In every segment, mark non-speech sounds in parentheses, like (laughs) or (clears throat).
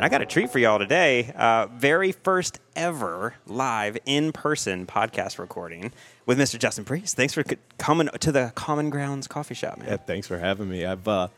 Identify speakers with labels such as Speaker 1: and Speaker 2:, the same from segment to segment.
Speaker 1: And I got a treat for y'all today. Uh, very first ever live in person podcast recording with Mr. Justin Priest. Thanks for c- coming to the Common Grounds Coffee Shop, man.
Speaker 2: Yeah, thanks for having me. I've uh,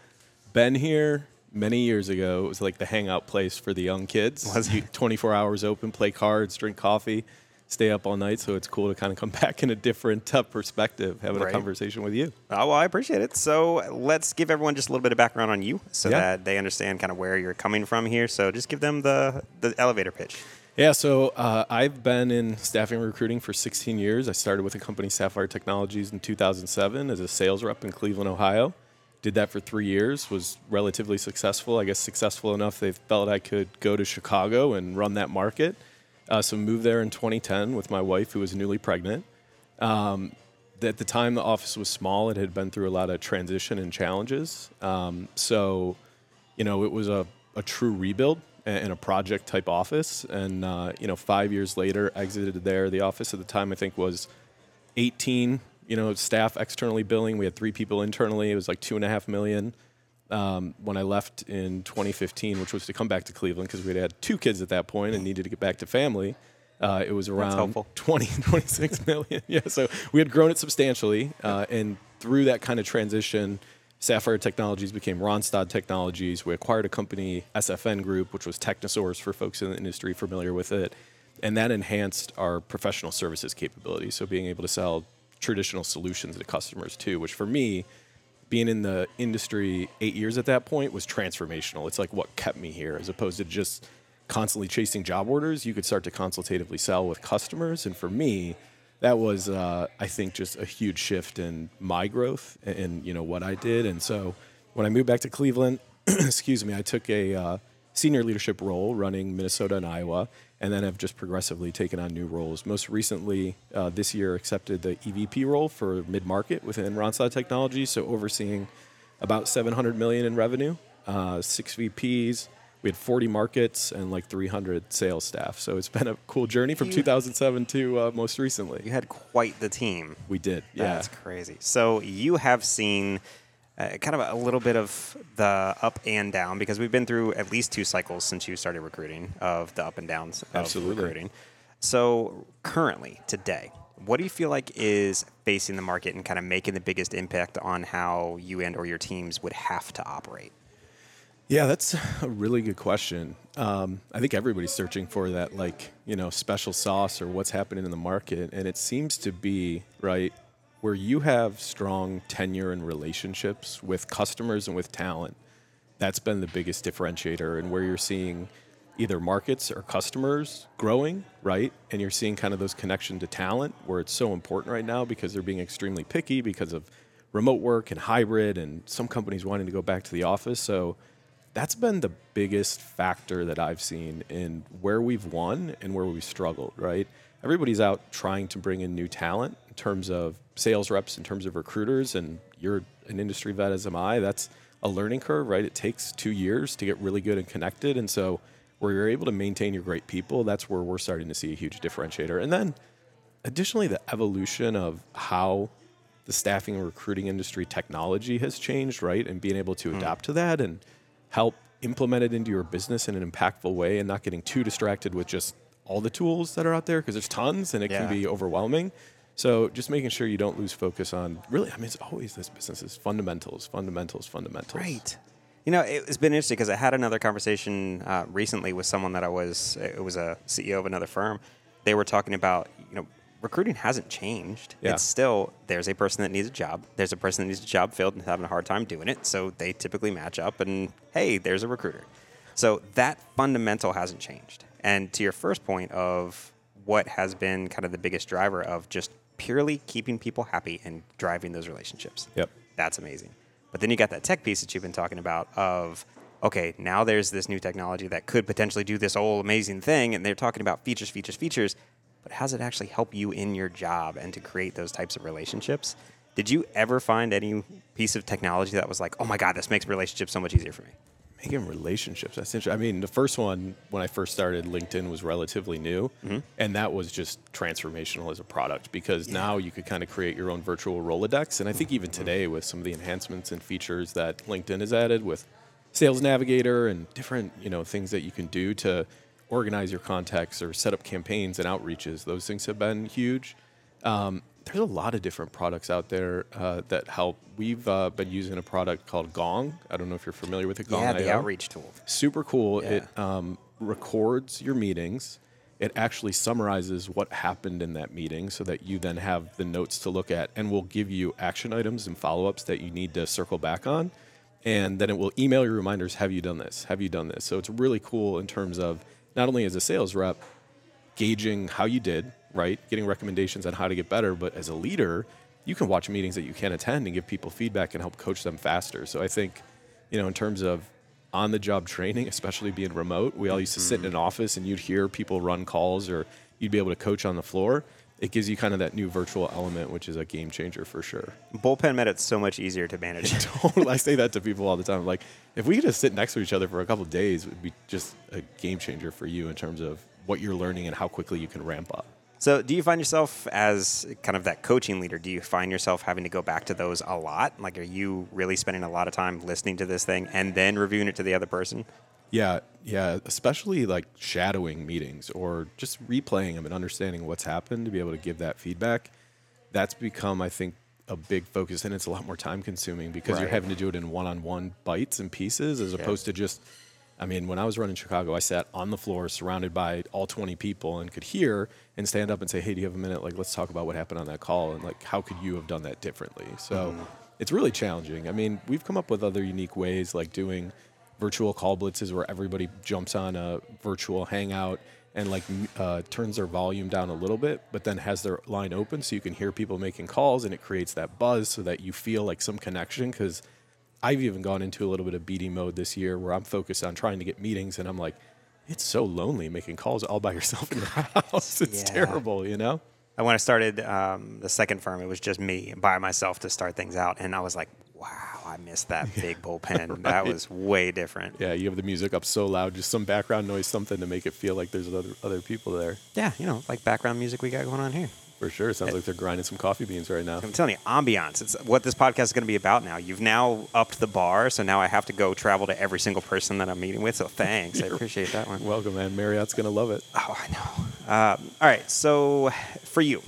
Speaker 2: been here many years ago. It was like the hangout place for the young kids.
Speaker 1: Was
Speaker 2: You- 24 hours open, play cards, drink coffee, stay up all night. So it's cool to kind of come (laughs) back in a different uh, perspective, having
Speaker 1: Right.
Speaker 2: a conversation with you.
Speaker 1: Oh, well, I appreciate it. So let's give everyone just a little bit of background on you so
Speaker 2: Yeah.
Speaker 1: that they understand kind of where you're coming from here. So just give them the, the elevator pitch.
Speaker 2: Yeah, so uh, I've been in staffing and recruiting for 16 years. I started with the company Sapphire Technologies in 2007 as a sales rep in Cleveland, Ohio. Did that for three years, was relatively successful. I guess successful enough they felt I could go to Chicago and run that market. Uh, so moved there in 2010 with my wife, who was newly pregnant. Um, at the time, the office was small. It had been through a lot of transition and challenges. Um, so, you know, it was a, a true rebuild and a project type office. And, uh, you know, five years later, exited there. The office at the time, I think, was 18, you know, staff externally billing. We had three people internally. It was like two and a half million. Um, when I left in 2015, which was to come back to Cleveland because we had had two kids at that point and needed to get back to family, uh, it was around
Speaker 1: helpful.
Speaker 2: 20, (laughs) 26 million. Yeah, so we had grown it substantially. Uh, and through that kind of transition, Sapphire Technologies became Randstad Technologies. We acquired a company, SFN Group, which was Technisource for folks in the industry familiar with it. And that enhanced our professional services capabilities. So being able to sell traditional solutions to customers too, which for me, being in the industry eight years at that point was transformational. It's like what kept me here, as opposed to just constantly chasing job orders. You could start to consultatively sell with customers, and for me, that was, uh, I think, just a huge shift in my growth and, and you know what I did. And so when I moved back to Cleveland, (clears throat) excuse me, I took a uh, senior leadership role running Minnesota and Iowa, and then have just progressively taken on new roles. Most recently, uh, this year, accepted the EVP role for mid market within Randstad Technologies, so overseeing about 700 million in revenue, uh, six VPs. We had 40 markets and like 300 sales staff. So it's been a cool journey from
Speaker 1: You-
Speaker 2: 2007 to uh, most recently.
Speaker 1: You had quite the team.
Speaker 2: We did, yeah.
Speaker 1: That's crazy. So you have seen uh, kind of a little bit of the up and down because we've been through at least two cycles since you started recruiting of the up and downs of
Speaker 2: Absolutely.
Speaker 1: recruiting. So currently, today, what do you feel like is facing the market and kind of making the biggest impact on how you and or your teams would have to operate?
Speaker 2: Yeah, that's a really good question. Um, I think everybody's searching for that, like, you know, special sauce or what's happening in the market. And it seems to be, right, where you have strong tenure and relationships with customers and with talent. That's been the biggest differentiator, and where you're seeing either markets or customers growing, right? And you're seeing kind of those connection to talent where it's so important right now because they're being extremely picky because of remote work and hybrid and some companies wanting to go back to the office. So that's been the biggest factor that I've seen in where we've won and where we've struggled, right? Everybody's out trying to bring in new talent in terms of sales reps, in terms of recruiters, and you're an industry vet as am I. That's a learning curve, right? It takes two years to get really good and connected. And so where you're able to maintain your great people, that's where we're starting to see a huge differentiator. And then additionally, the evolution of how the staffing and recruiting industry technology has changed, right? And being able to hmm. adapt to that and help implement it into your business in an impactful way and not getting too distracted with just all the tools that are out there because there's tons and it
Speaker 1: Yeah.
Speaker 2: can be overwhelming. So just making sure you don't lose focus on really, I mean, it's always this business is fundamentals, fundamentals, fundamentals.
Speaker 1: Right. You know, it's been interesting because I had another conversation uh, recently with someone that I was, it was a CEO of another firm. They were talking about, you know, recruiting hasn't changed.
Speaker 2: Yeah.
Speaker 1: It's still, there's a person that needs a job. There's a person that needs a job filled and having a hard time doing it. So they typically match up and, hey, there's a recruiter. So that fundamental hasn't changed. And to your first point of what has been kind of the biggest driver of just purely keeping people happy and driving those relationships.
Speaker 2: Yep.
Speaker 1: That's amazing. But then you got that tech piece that you've been talking about of okay, now there's this new technology that could potentially do this whole amazing thing, and they're talking about features, features, features. But how does it actually help you in your job and to create those types of relationships? Did you ever find any piece of technology that was like, oh my God, this makes relationships so much easier for me?
Speaker 2: Making relationships. That's interesting. I mean, the first one when I first started, LinkedIn was relatively new, and that was just transformational as a product because now you could kind of create your own virtual Rolodex. And I think even today, with some of the enhancements and features that LinkedIn has added with Sales Navigator and different you know things that you can do to organize your contacts or set up campaigns and outreaches. Those things have been huge. Um, there's a lot of different products out there uh, that help. We've uh, been using a product called Gong. I don't know if you're familiar with it. Gong
Speaker 1: yeah, the
Speaker 2: IO.
Speaker 1: outreach tool.
Speaker 2: Super cool.
Speaker 1: Yeah.
Speaker 2: It um, records your meetings. It actually summarizes what happened in that meeting so that you then have the notes to look at and will give you action items and follow ups that you need to circle back on. And then it will email you reminders Have you done this? Have you done this? So it's really cool in terms of not only as a sales rep, gauging how you did, right? Getting recommendations on how to get better, but as a leader, you can watch meetings that you can't attend and give people feedback and help coach them faster. So I think, you know, in terms of on the job training, (laughs) especially being remote, we all used to sit in mm-hmm. an office and you'd hear people run calls or you'd be able to coach on the floor. It gives you kind of that new virtual element, which is a game changer for sure.
Speaker 1: Bullpen made it so much easier to manage. (laughs)
Speaker 2: Totally. I say that to people all the time. Like, if we could just sit next to each other for a couple of days, it would be just a game changer for you in terms of what you're learning and how quickly you can ramp up.
Speaker 1: So, do you find yourself as kind of that coaching leader? Do you find yourself having to go back to those a lot? Like, are you really spending a lot of time listening to this thing and then reviewing it to the other person?
Speaker 2: Yeah, yeah, especially like shadowing meetings or just replaying them and understanding what's happened to be able to give that feedback. That's become, I think, a big focus, and it's a lot more time consuming because you're having to do it in one on one bites and pieces as opposed to just. I mean, when I was running Chicago, I sat on the floor surrounded by all 20 people and could hear and stand up and say, Hey, do you have a minute? Like, let's talk about what happened on that call and like, how could you have done that differently? So it's really challenging. I mean, we've come up with other unique ways like doing virtual call blitzes where everybody jumps on a virtual hangout and like uh, turns their volume down a little bit, but then has their line open so you can hear people making calls and it creates that buzz so that you feel like some connection. Because I've even gone into a little bit of BD mode this year where I'm focused on trying to get meetings and I'm like, it's so lonely making calls all by (laughs) yourself in your house. It's
Speaker 1: Yeah.
Speaker 2: terrible, you know?
Speaker 1: And when I started um, the second firm, it was just me by myself to start things out. And I was like, wow, I missed that (laughs) big bullpen. That was way different.
Speaker 2: Yeah, you have the music up so loud, just some background noise, something to make it feel like there's other other people there.
Speaker 1: Yeah, you know, like background music we got going on here.
Speaker 2: For sure. It sounds like they're grinding some coffee beans right now.
Speaker 1: I'm telling you, ambiance. It's what this podcast is going to be about now. You've now upped the bar, so now I have to go travel to every single person that I'm meeting with. So thanks, I (laughs) appreciate that one.
Speaker 2: Welcome, man. Marriott's gonna love it.
Speaker 1: Oh, I know. Um, all right, so for you,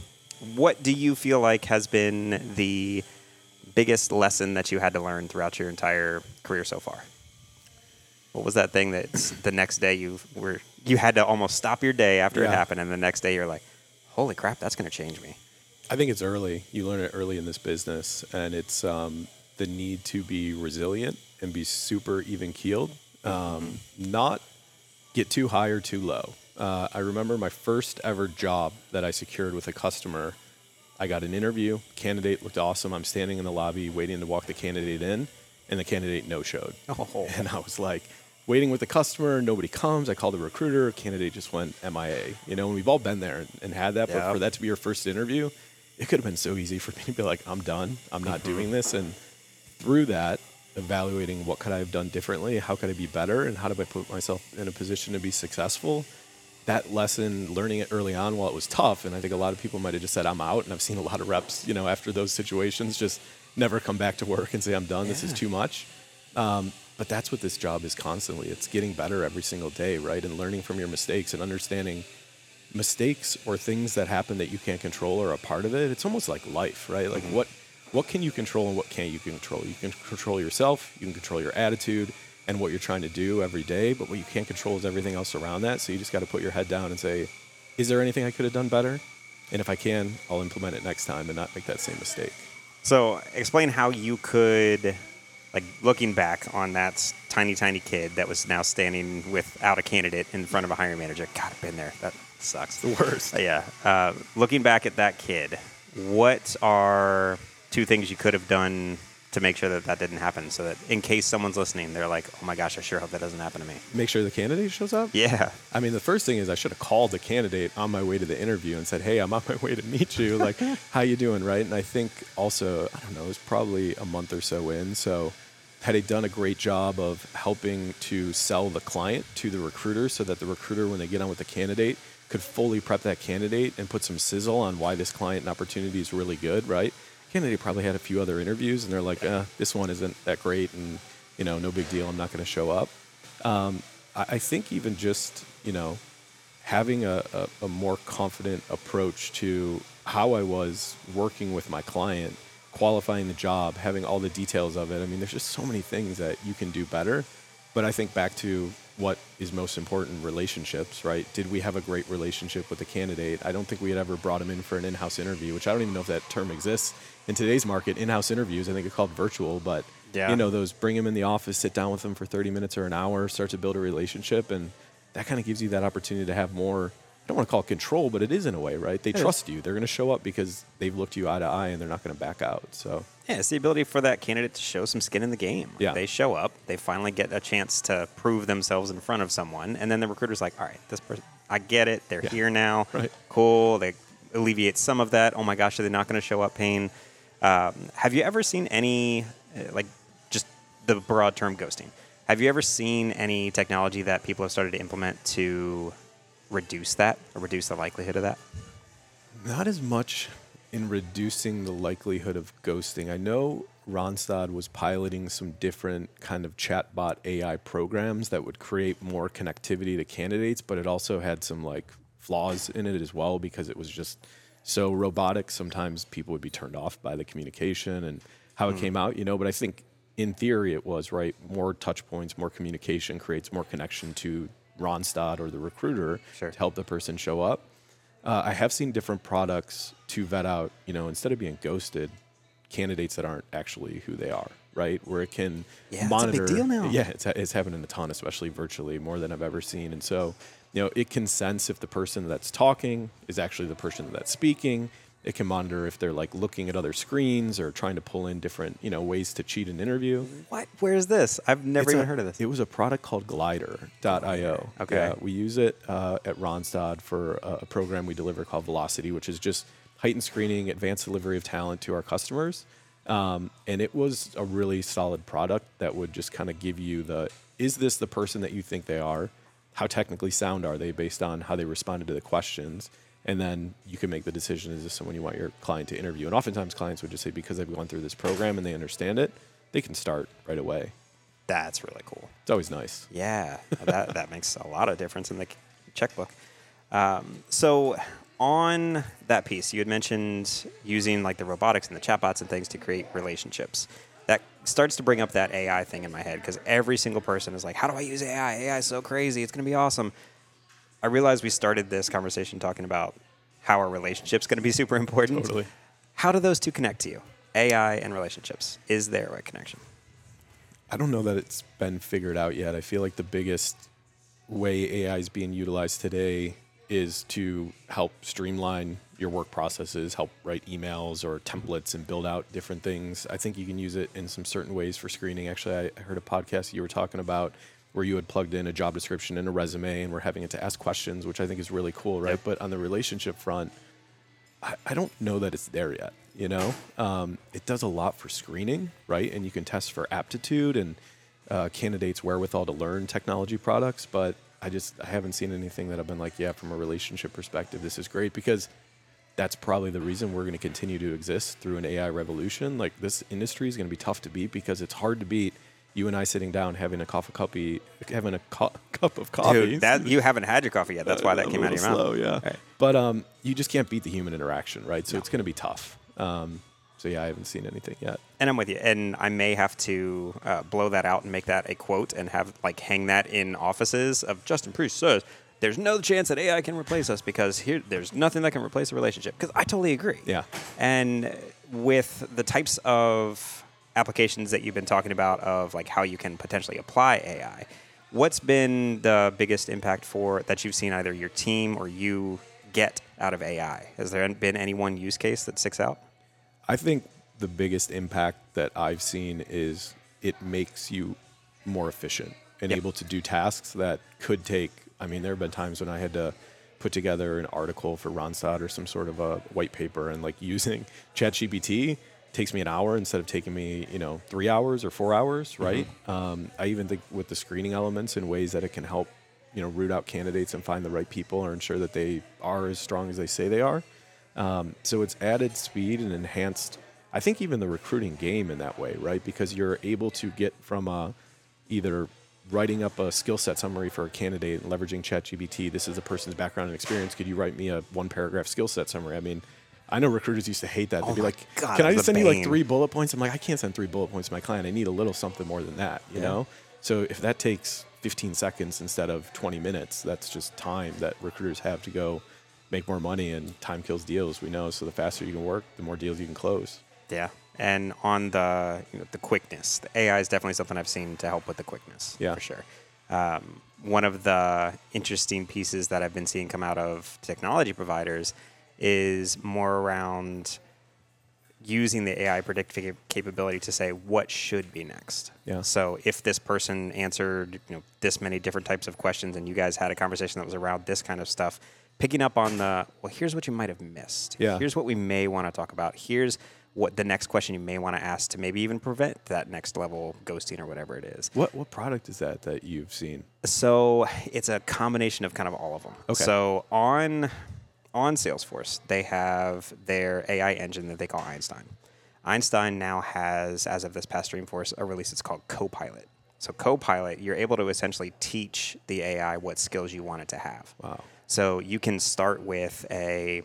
Speaker 1: what do you feel like has been the biggest lesson that you had to learn throughout your entire career so far? What was that thing that the next day you were you had to almost stop your day after it happened, and the next day you're like, "Holy crap, that's going to change me."
Speaker 2: I think it's early. You learn it early in this business, and it's um, the need to be resilient and be super even keeled, um, not get too high or too low. Uh, I remember my first ever job that I secured with a customer. I got an interview. Candidate looked awesome. I'm standing in the lobby waiting to walk the candidate in, and the candidate no showed.
Speaker 1: Oh. (laughs)
Speaker 2: And I was like, waiting with the customer, nobody comes. I called the recruiter, candidate just went MIA. You know, and we've all been there and, and had that.
Speaker 1: Yeah.
Speaker 2: But for that to be your first interview, it could have been so easy for (laughs) me to be like, I'm done. I'm not
Speaker 1: Mm-hmm.
Speaker 2: doing this. And through that, evaluating what could I have done differently, how could I be better, and how do I put myself in a position to be successful. That lesson, learning it early on while it was tough, and I think a lot of people might have just said, I'm out. And I've seen a lot of reps, you know, after those situations just never come back to work and say, I'm done. This is too much. Um, but that's what this job is constantly. It's getting better every single day, right? And learning from your mistakes and understanding mistakes or things that happen that you can't control are a part of it. It's almost like life, right? Like mm-hmm. what what can you control and what can't you control? You can control yourself, you can control your attitude and what you're trying to do every day, but what you can't control is everything else around that. So you just got to put your head down and say, is there anything I could have done better? And if I can, I'll implement it next time and not make that same mistake.
Speaker 1: So, explain how you could, like, looking back on that tiny, tiny kid that was now standing without a candidate in front of a hiring manager. God, I've been there. That sucks.
Speaker 2: The worst.
Speaker 1: Yeah. Uh, looking back at that kid, what are two things you could have done to make sure that that didn't happen? So that in case someone's listening, they're like, "Oh my gosh, I sure hope that doesn't happen to me."
Speaker 2: Make sure the candidate shows up?
Speaker 1: Yeah.
Speaker 2: I mean, the first thing is I should have called the candidate on my way to the interview and said, "Hey, I'm on my way to meet you. Like, (laughs) how you doing?" Right? And I think also, I don't know, it was probably a month or so in. So, had he done a great job of helping to sell the client to the recruiter, so that the recruiter, when they get on with the candidate, could fully prep that candidate and put some sizzle on why this client and opportunity is really good, right? Candidate probably had a few other interviews, and they're like, eh, "This one isn't that great," and you know, no big deal. I'm not going to show up. Um, I, I think even just, you know, having a, a, a more confident approach to how I was working with my client, qualifying the job, having all the details of it. I mean, there's just so many things that you can do better. But I think back to what is most important relationships, right? Did we have a great relationship with the candidate? I don't think we had ever brought him in for an in house interview, which I don't even know if that term exists in today's market. In house interviews, I think it's called virtual, but
Speaker 1: Yeah.
Speaker 2: you know, those bring him in the office, sit down with him for 30 minutes or an hour, start to build a relationship. And that kind of gives you that opportunity to have more, I don't want to call it control, but it is in a way, right? They
Speaker 1: is.
Speaker 2: trust you. They're going to show up because they've looked you eye to eye and they're not going to back out. So,
Speaker 1: Yeah, it's the ability for that candidate to show some skin in the game.
Speaker 2: Yeah.
Speaker 1: They show up, they finally get a chance to prove themselves in front of someone, and then the recruiter's like, all right, this person, I get it. They're
Speaker 2: Yeah.
Speaker 1: here now.
Speaker 2: Right.
Speaker 1: Cool. They alleviate some of that. Oh my gosh, are they not going to show up pain? Um, have you ever seen any, uh, like, just the broad term ghosting? Have you ever seen any technology that people have started to implement to reduce that or reduce the likelihood of that?
Speaker 2: not as much in reducing the likelihood of ghosting. I know Randstad was piloting some different kind of chatbot AI programs that would create more connectivity to candidates, but it also had some like flaws in it as well because it was just so robotic. Sometimes people would be turned off by the communication and how it hmm. came out, you know. But I think in theory it was right. More touch points, more communication creates more connection to Randstad or the recruiter
Speaker 1: Sure.
Speaker 2: to help the person show up. Uh, I have seen different products to vet out, you know, instead of being ghosted, candidates that aren't actually who they are, right? Where it can
Speaker 1: Yeah, it's a big
Speaker 2: monitor.
Speaker 1: deal now.
Speaker 2: Yeah, it's, it's happening a ton, especially virtually, more than I've ever seen. And so, you know, it can sense if the person that's talking is actually the person that's speaking. It can monitor if they're like looking at other screens or trying to pull in different, you know, ways to cheat an interview.
Speaker 1: What? Where is this? I've never
Speaker 2: It's
Speaker 1: even
Speaker 2: a-
Speaker 1: heard of this.
Speaker 2: It was a product called Glider.io.
Speaker 1: Okay.
Speaker 2: Yeah, we use it uh, at Randstad for a, a program we deliver called Velocity, which is just heightened screening, advanced delivery of talent to our customers. Um, and it was a really solid product that would just kind of give you the is this the person that you think they are? How technically sound are they based on how they responded to the questions? And then you can make the decision is this someone you want your client to interview? And oftentimes clients would just say, because they've gone through this program and they understand it, they can start right away.
Speaker 1: That's really cool.
Speaker 2: It's always nice.
Speaker 1: Yeah, that that makes a lot of difference in the checkbook. Um, so on that piece, you had mentioned using like the robotics and the chatbots and things to create relationships. That starts to bring up that AI thing in my head because every single person is like, "How do I use AI? AI is so crazy. It's going to be awesome." I realized we started this conversation talking about how our relationship's going to be (laughs) super important.
Speaker 2: Totally.
Speaker 1: How do those two connect to you? AI and relationships. Is there a connection?
Speaker 2: I don't know that it's been figured out yet. I feel like the biggest way AI is being utilized today is to help streamline your work processes, help write emails or templates and build out different things. I think you can use it in some certain ways for screening. Actually, I heard a podcast you were talking about where you had plugged in a job description and a resume and we're having it to ask questions, which I think is really cool, right?
Speaker 1: Yep.
Speaker 2: But on the relationship front, I, I don't know that it's there yet. You know, um, it does a lot for screening, right? And you can test for aptitude and uh, candidates' wherewithal to learn technology products. But I just I haven't seen anything that I've been like, yeah, from a relationship perspective, this is great because that's probably the reason we're going to continue to exist through an AI revolution. Like this industry is going to be tough to beat because it's hard to beat. You and I sitting down having a coffee cuppy, having a co- (laughs) cup of coffee.
Speaker 1: Dude, that you haven't had your coffee yet. That's why that came out of your mouth.
Speaker 2: slow, yeah.
Speaker 1: Right.
Speaker 2: But um, you just can't beat the human interaction, right? So it's going to be tough. Um, so yeah, I haven't seen anything yet.
Speaker 1: And I'm with you. And I may have to uh, blow that out and make that a quote and have like hang that in offices of Justin Priest says, "There's no chance that AI can replace us because here there's nothing that can replace a relationship." Because I totally agree.
Speaker 2: Yeah.
Speaker 1: And with the types of applications that you've been talking about of like how you can potentially apply AI, what's been the biggest impact for that you've seen either your team or you get out of AI? Has there been any one use case that sticks out?
Speaker 2: I think the biggest impact that I've seen is it makes you more efficient and
Speaker 1: Yep.
Speaker 2: able to do tasks that could take. I mean, there have been times when I had to put together an article for Randstad or some sort of a white paper, and like (laughs) using ChatGPT takes me an hour instead of taking me, you know, three hours or four hours, right? Um, I even think with the screening elements in ways that it can help, you know, root out candidates and find the right people or ensure that they are as strong as they say they are. Um, so it's added speed and enhanced I think even the recruiting game in that way, right? Because you're able to get from uh, either writing up a skill set summary for a candidate and leveraging ChatGPT. This is a person's background and experience. Could you write me a one paragraph skill set summary? I mean, I know recruiters used to hate that. They'd
Speaker 1: Oh
Speaker 2: be like,
Speaker 1: God,
Speaker 2: "Can I just send you like three bullet points?" I'm like, "I can't send three bullet points to my client. I need a little something more than that." You
Speaker 1: Yeah.
Speaker 2: know. So if that takes 15 seconds instead of 20 minutes, that's just time that recruiters have to go make more money, and time kills deals. We know. So the faster you can work, the more deals you can close.
Speaker 1: Yeah. And on the you know, the quickness, the AI is definitely something I've seen to help with the quickness.
Speaker 2: Yeah.
Speaker 1: For sure. Um, one of the interesting pieces that I've been seeing come out of technology providers is more around using the AI predictive capability to say what should be next.
Speaker 2: Yeah.
Speaker 1: So if this person answered, you know, this many different types of questions and you guys had a conversation that was around this kind of stuff, picking up on the, well, here's what you might have missed.
Speaker 2: Yeah.
Speaker 1: Here's what we may want to talk about. Here's what the next question you may want to ask to maybe even prevent that next level ghosting or whatever it is.
Speaker 2: What what product is that that you've seen?
Speaker 1: So it's a combination of kind of all of them.
Speaker 2: Okay.
Speaker 1: So on on Salesforce, they have their AI engine that they call Einstein. Einstein now has, as of this past Dreamforce, a release it's called Copilot. So Copilot, you're able to essentially teach the AI what skills you want it to have.
Speaker 2: Wow.
Speaker 1: So you can start with a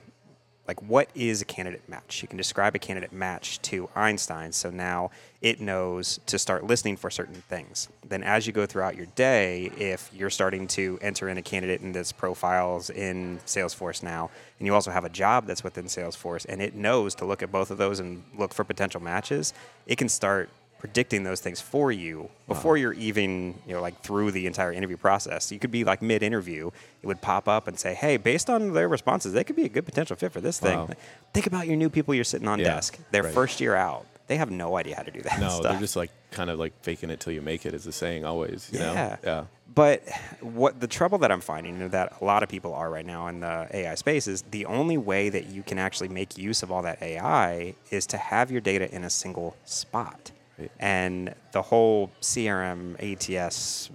Speaker 1: like what is a candidate match? You can describe a candidate match to Einstein. So now it knows to start listening for certain things. Then as you go throughout your day, if you're starting to enter in a candidate in this profiles in Salesforce now, and you also have a job that's within Salesforce and it knows to look at both of those and look for potential matches, it can start predicting those things for you uh-huh. before you're even you know like through the entire interview process you could be like mid-interview it would pop up and say hey based on their responses they could be a good potential fit for this thing
Speaker 2: Wow.
Speaker 1: think about your new people you're sitting on
Speaker 2: Yeah,
Speaker 1: desk their
Speaker 2: right.
Speaker 1: first year out they have no idea how to do that
Speaker 2: No,
Speaker 1: stuff.
Speaker 2: they're just like kind of like faking it till you make it, is the saying always. You
Speaker 1: yeah.
Speaker 2: Know? Yeah.
Speaker 1: But what the trouble that I'm finding that a lot of people are right now in the AI space is the only way that you can actually make use of all that AI is to have your data in a single spot.
Speaker 2: Right.
Speaker 1: And the whole CRM, ATS,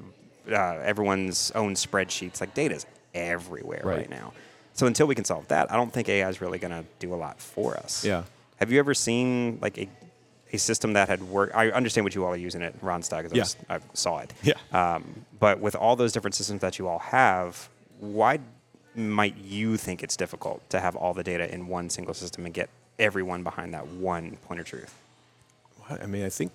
Speaker 1: uh, everyone's own spreadsheets, like data is everywhere right.
Speaker 2: Right.
Speaker 1: now. So until we can solve that, I don't think AI is really going to do a lot for us.
Speaker 2: Yeah.
Speaker 1: Have you ever seen like a, a system that had worked? I understand what you all are using at Randstad because
Speaker 2: Yeah.
Speaker 1: I, saw it.
Speaker 2: Yeah.
Speaker 1: Um, but with all those different systems that you all have, why might you think it's difficult to have all the data in one single system and get everyone behind that one point of truth?
Speaker 2: I mean, I think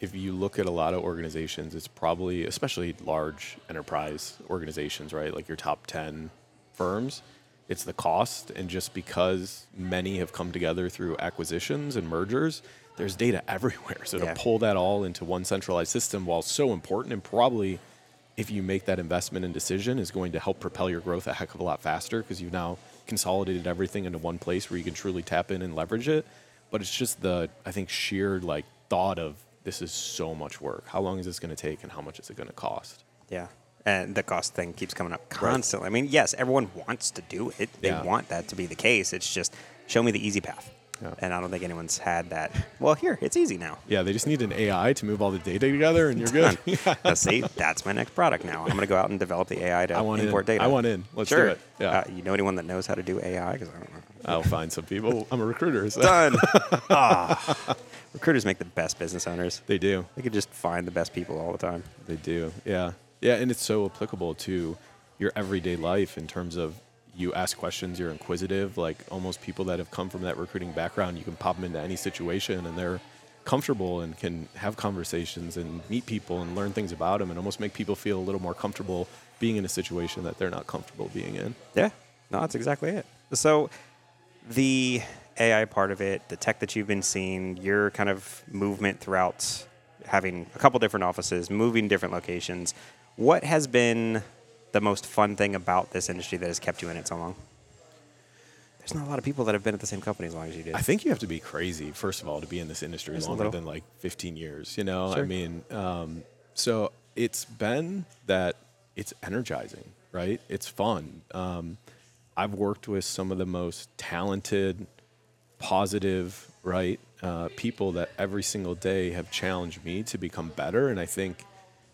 Speaker 2: if you look at a lot of organizations, it's probably, especially large enterprise organizations, right? Like your top 10 firms, it's the cost. And just because many have come together through acquisitions and mergers, there's data (laughs) everywhere. So
Speaker 1: Yeah.
Speaker 2: to pull that all into one centralized system, while so important and probably if you make that investment and decision is going to help propel your growth a heck of a lot faster because you've now consolidated everything into one place where you can truly tap in and leverage it. But it's just the I think sheer like thought of this is so much work. How long is this going to take and how much is it going to cost?
Speaker 1: Yeah. And the cost thing keeps coming up constantly. I mean, yes, everyone wants to do it. They
Speaker 2: Yeah.
Speaker 1: want that to be the case. It's just show me the easy path.
Speaker 2: Yeah.
Speaker 1: And I don't think anyone's had that. Well, here, it's easy now.
Speaker 2: Yeah, they just need an AI to move all the data together and you're good. (laughs)
Speaker 1: Done. Now, see, that's my next product now. I'm going to go out and develop the AI to
Speaker 2: I want
Speaker 1: import
Speaker 2: in.
Speaker 1: data.
Speaker 2: I want in. Let's do
Speaker 1: sure.
Speaker 2: it. Yeah.
Speaker 1: Uh, you know anyone that knows how to do AI? Because I don't know.
Speaker 2: I'll find some people. I'm a recruiter. So
Speaker 1: Done. (laughs) ah. Recruiters make the best business owners.
Speaker 2: they do.
Speaker 1: They could just find the best people all the time.
Speaker 2: They do. Yeah. Yeah. And it's so applicable to your everyday life in terms of you ask questions, you're inquisitive. Like almost people that have come from that recruiting background, you can pop them into any situation and they're comfortable and can have conversations and meet people and learn things about them and almost make people feel a little more comfortable being in a situation that they're not comfortable being in.
Speaker 1: Yeah, no, that's exactly it. So, the AI part of it, the tech that you've been seeing, your kind of movement throughout having a couple different offices, moving different locations, what has been the most fun thing about this industry that has kept you in it so long? There's not a lot of people that have been at the same company as long as you did.
Speaker 2: I think you have to be crazy, first of all, to be in this industry
Speaker 1: Just
Speaker 2: longer than like 15 years. You know, I mean, um, so it's been that it's energizing, right? It's fun. Um, I've worked with some of the most talented, positive, right, uh, people that every single day have challenged me to become better. And I think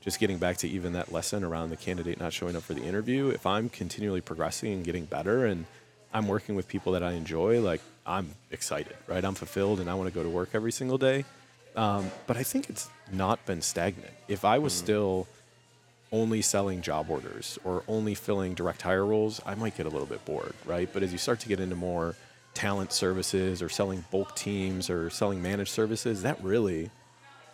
Speaker 2: just getting back to even that lesson around the candidate not showing up for the interview, if I'm continually progressing and getting better and I'm working with people that I enjoy, like I'm excited, right? I'm fulfilled and I want to go to work every single day. Um, but I think it's not been stagnant. If I was still only selling job orders or only filling direct hire roles, I might get a little bit bored, right? But as you start to get into more talent services or selling bulk teams or selling managed services, that really,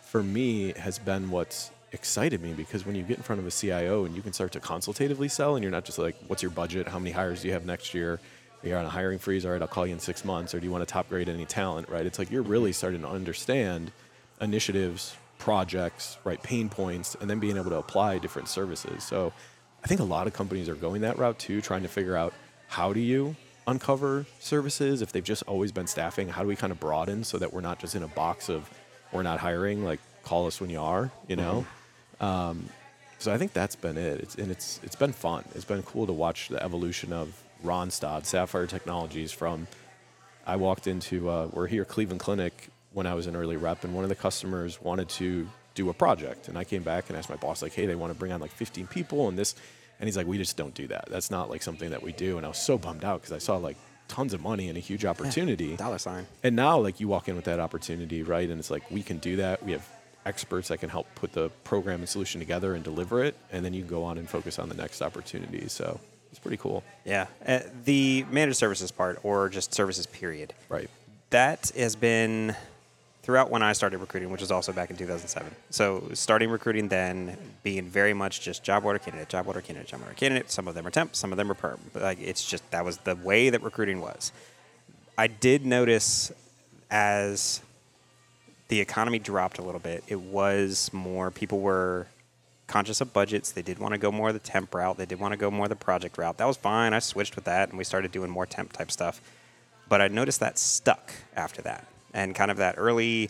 Speaker 2: for me, has been what's excited me because when you get in front of a CIO and you can start to consultatively sell and you're not just like, what's your budget? How many hires do you have next year? You're on a hiring freeze. All right, I'll call you in six months. Or do you want to top grade any talent, right? It's like you're really starting to understand initiatives, projects, right, pain points, and then being able to apply different services. So I think a lot of companies are going that route too, trying to figure out how do you uncover services if they've just always been staffing how do we kind of broaden so that we're not just in a box of we're not hiring like call us when you are you know mm-hmm. um, so i think that's been it it's, and it's it's been fun it's been cool to watch the evolution of Randstad sapphire technologies from i walked into uh, we're here cleveland clinic when i was an early rep and one of the customers wanted to do a project and i came back and asked my boss like hey they want to bring on like 15 people and this and he's like, we just don't do that. That's not like something that we do. And I was so bummed out because I saw like tons of money and a huge opportunity.
Speaker 1: Yeah, dollar sign.
Speaker 2: And now like you walk in with that opportunity, right? And it's like we can do that. We have experts that can help put the program and solution together and deliver it, and then you go on and focus on the next opportunity. So it's pretty cool.
Speaker 1: Yeah, uh, the managed services part, or just services period.
Speaker 2: Right.
Speaker 1: That has been throughout when I started recruiting, which was also back in 2007. So starting recruiting then, being very much just job order candidate, job order candidate, job order candidate. Some of them are temp, some of them are perm. But like it's just that was the way that recruiting was. I did notice as the economy dropped a little bit, it was more people were conscious of budgets. They did want to go more the temp route. They did want to go more the project route. That was fine. I switched with that and we started doing more temp type stuff. But I noticed that stuck after that and kind of that early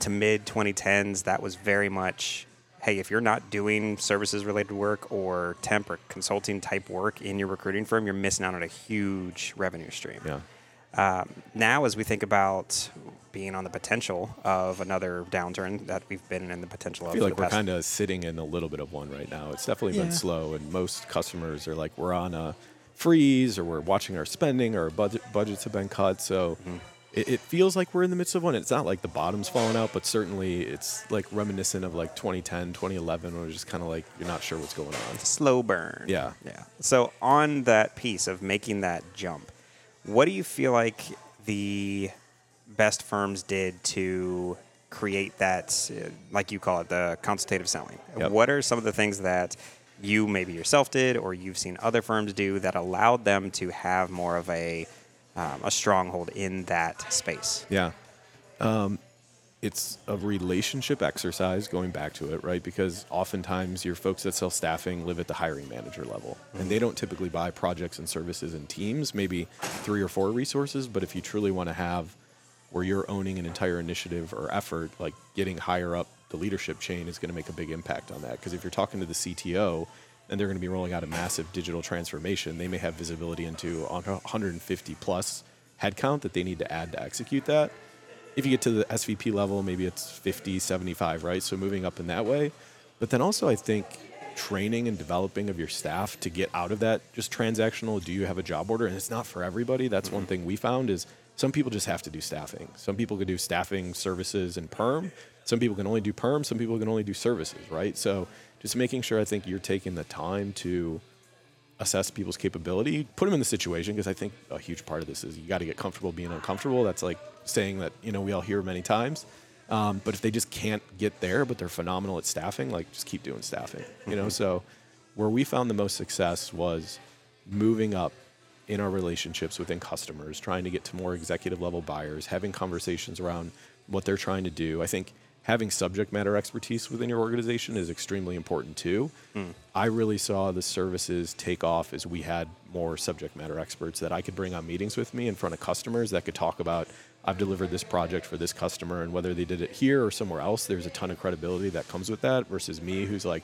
Speaker 1: to mid 2010s, that was very much hey, if you're not doing services related work or temp or consulting type work in your recruiting firm, you're missing out on a huge revenue stream.
Speaker 2: Yeah.
Speaker 1: Um, now, as we think about being on the potential of another downturn that we've been in the potential
Speaker 2: of,
Speaker 1: I
Speaker 2: feel like we're kind of sitting in a little bit of one right now. It's definitely yeah. been slow, and most customers are like, we're on a freeze, or we're watching our spending, or our budget budgets have been cut. So. Mm-hmm it, it, feels like we're in the midst of one. It's not like the bottom's falling out, but certainly it's like reminiscent of like 2010, 2011, where it's just kind of like you're not sure what's going on.
Speaker 1: Slow burn.
Speaker 2: Yeah.
Speaker 1: Yeah. So on that piece of making that jump, what do you feel like the best firms did to create that, like you call it, the consultative selling? Yep. What are some of the things that you maybe yourself did or you've seen other firms do that allowed them to have more of a um, a stronghold in that space.
Speaker 2: Yeah. Um, it's a relationship exercise going back to it, right? Because oftentimes your folks that sell staffing live at the hiring manager level mm-hmm. and they don't typically buy projects and services in teams, maybe three or four resources. But if you truly want to have where you're owning an entire initiative or effort, like getting higher up the leadership chain is going to make a big impact on that. Because if you're talking to the CTO, and they're going to be rolling out a massive digital transformation, they may have visibility into 150 plus headcount that they need to add to execute that. If you get to the SVP level, maybe it's 50, 75, right? So moving up in that way. But then also, I think training and developing of your staff to get out of that just transactional do you have a job order? And it's not for everybody. That's mm-hmm. one thing we found is some people just have to do staffing. Some people can do staffing services and perm. Some people can only do perm. Some people can only do services right? So just making sure I think you're taking the time to assess people's capability, put them in the situation because I think a huge part of this is you got to get comfortable being uncomfortable. That's like saying that you know we all hear many times. Um, but if they just can't get there, but they're phenomenal at staffing, like just keep doing staffing. You know, (laughs) so where we found the most success was moving up in our relationships within customers, trying to get to more executive level buyers, having conversations around what they're trying to do. I think having subject matter expertise within your organization is extremely important too. Mm. I really saw the services take off as we had more subject matter experts that I could bring on meetings with me in front of customers that could talk about I've delivered this project for this customer and whether they did it here or somewhere else, there's a ton of credibility that comes with that versus me who's like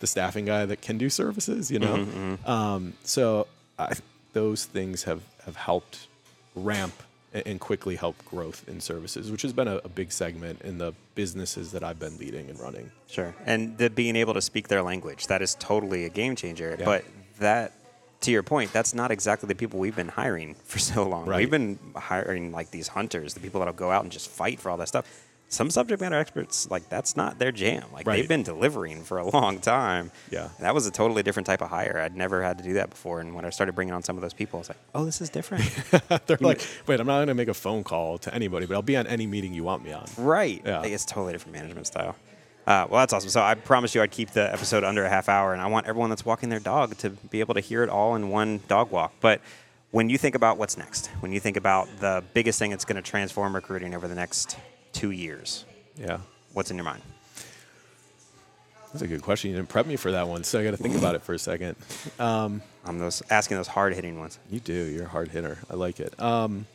Speaker 2: the staffing guy that can do services, you know? Mm-hmm, mm-hmm. Um, so I, those things have, have helped ramp and quickly help growth in services, which has been a, a, big segment in the businesses that I've been leading and running.
Speaker 1: Sure. And the being able to speak their language, that is totally a game changer. Yeah. But that to your point, that's not exactly the people we've been hiring (laughs) for so long.
Speaker 2: Right.
Speaker 1: We've been hiring like these hunters, the people that'll go out and just fight for all that stuff. Some subject matter experts, like that's not their jam. Like
Speaker 2: Right.
Speaker 1: they've been delivering for a long time.
Speaker 2: Yeah.
Speaker 1: And that was a totally different type of hire. I'd never had to do that before. And when I started bringing on some of those people, I was like, oh, this is different. (laughs)
Speaker 2: They're like, wait, I'm not going to make a phone call to anybody, but I'll be on any meeting you want me on.
Speaker 1: Right.
Speaker 2: Yeah.
Speaker 1: Like, it's totally different management style. Uh, well, that's awesome. So I promised you I'd keep the episode under a half hour, and I want everyone that's walking their dog to be able to hear it all in one dog walk. But when you think about what's next, when you think about the biggest thing that's going to transform recruiting over the next two years,
Speaker 2: Yeah.
Speaker 1: what's in your mind?
Speaker 2: That's a good question. You didn't prep me for that one, so I got to think about it for a second.
Speaker 1: I'm those asking those hard hitting ones.
Speaker 2: You do. You're a hard hitter. I like it. Um,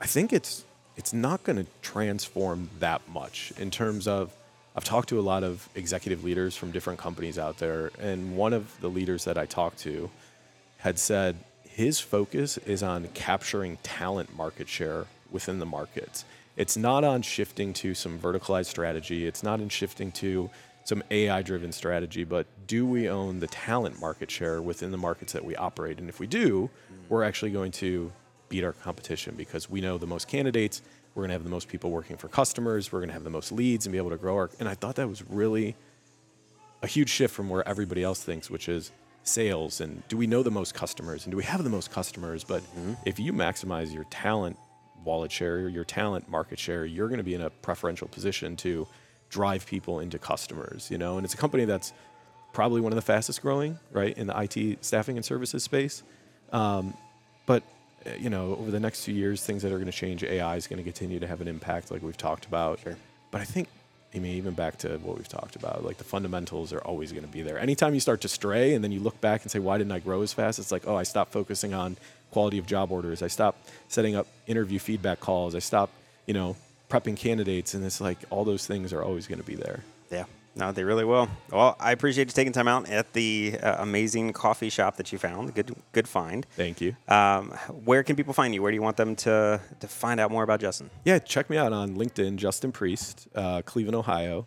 Speaker 2: I think it's it's not going to transform that much in terms of. I've talked to a lot of executive leaders from different companies out there, and one of the leaders that I talked to had said his focus is on capturing talent market share within the markets. It's not on shifting to some verticalized strategy. It's not in shifting to some AI driven strategy, but do we own the talent market share within the markets that we operate? And if we do, we're actually going to beat our competition because we know the most candidates, we're going to have the most people working for customers, we're going to have the most leads and be able to grow our. And I thought that was really a huge shift from where everybody else thinks, which is sales and do we know the most customers and do we have the most customers? But if you maximize your talent wallet share, or your talent market share, you're going to be in a preferential position to drive people into customers, you know? And it's a company that's probably one of the fastest growing, right, in the IT staffing and services space. Um, but Uh, you know, over the next few years, things that are going to change, AI is going to continue to have an impact, like we've talked about.
Speaker 1: Sure.
Speaker 2: But I think, I mean, even back to what we've talked about, like the fundamentals are always going to be there. Anytime you start to stray, and then you look back and say, "Why didn't I grow as fast?" It's like, oh, I stopped focusing on quality of job orders. I stopped setting up interview feedback calls. I stopped, you know, prepping candidates, and it's like all those things are always going to be there.
Speaker 1: Yeah. No, they really will. Well, I appreciate you taking time out at the uh, amazing coffee shop that you found. Good, good find.
Speaker 2: Thank you.
Speaker 1: Um, where can people find you? Where do you want them to to find out more about Justin?
Speaker 2: Yeah, check me out on LinkedIn, Justin Priest, uh, Cleveland, Ohio.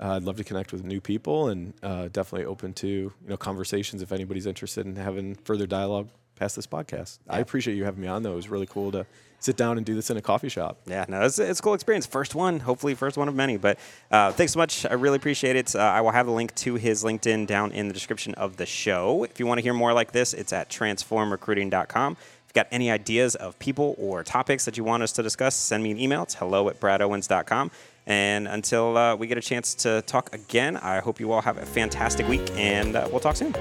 Speaker 2: Uh, I'd love to connect with new people and uh, definitely open to you know conversations if anybody's interested in having further dialogue past this podcast. I appreciate you having me on though. It was really cool to sit down and do this in a coffee shop.
Speaker 1: Yeah, no, it's, it's a cool experience. First one, hopefully, first one of many. But uh, thanks so much. I really appreciate it. Uh, I will have a link to his LinkedIn down in the description of the show. If you want to hear more like this, it's at transformrecruiting.com. If you've got any ideas of people or topics that you want us to discuss, send me an email. It's hello at bradowens.com. And until uh, we get a chance to talk again, I hope you all have a fantastic week, and uh, we'll talk soon.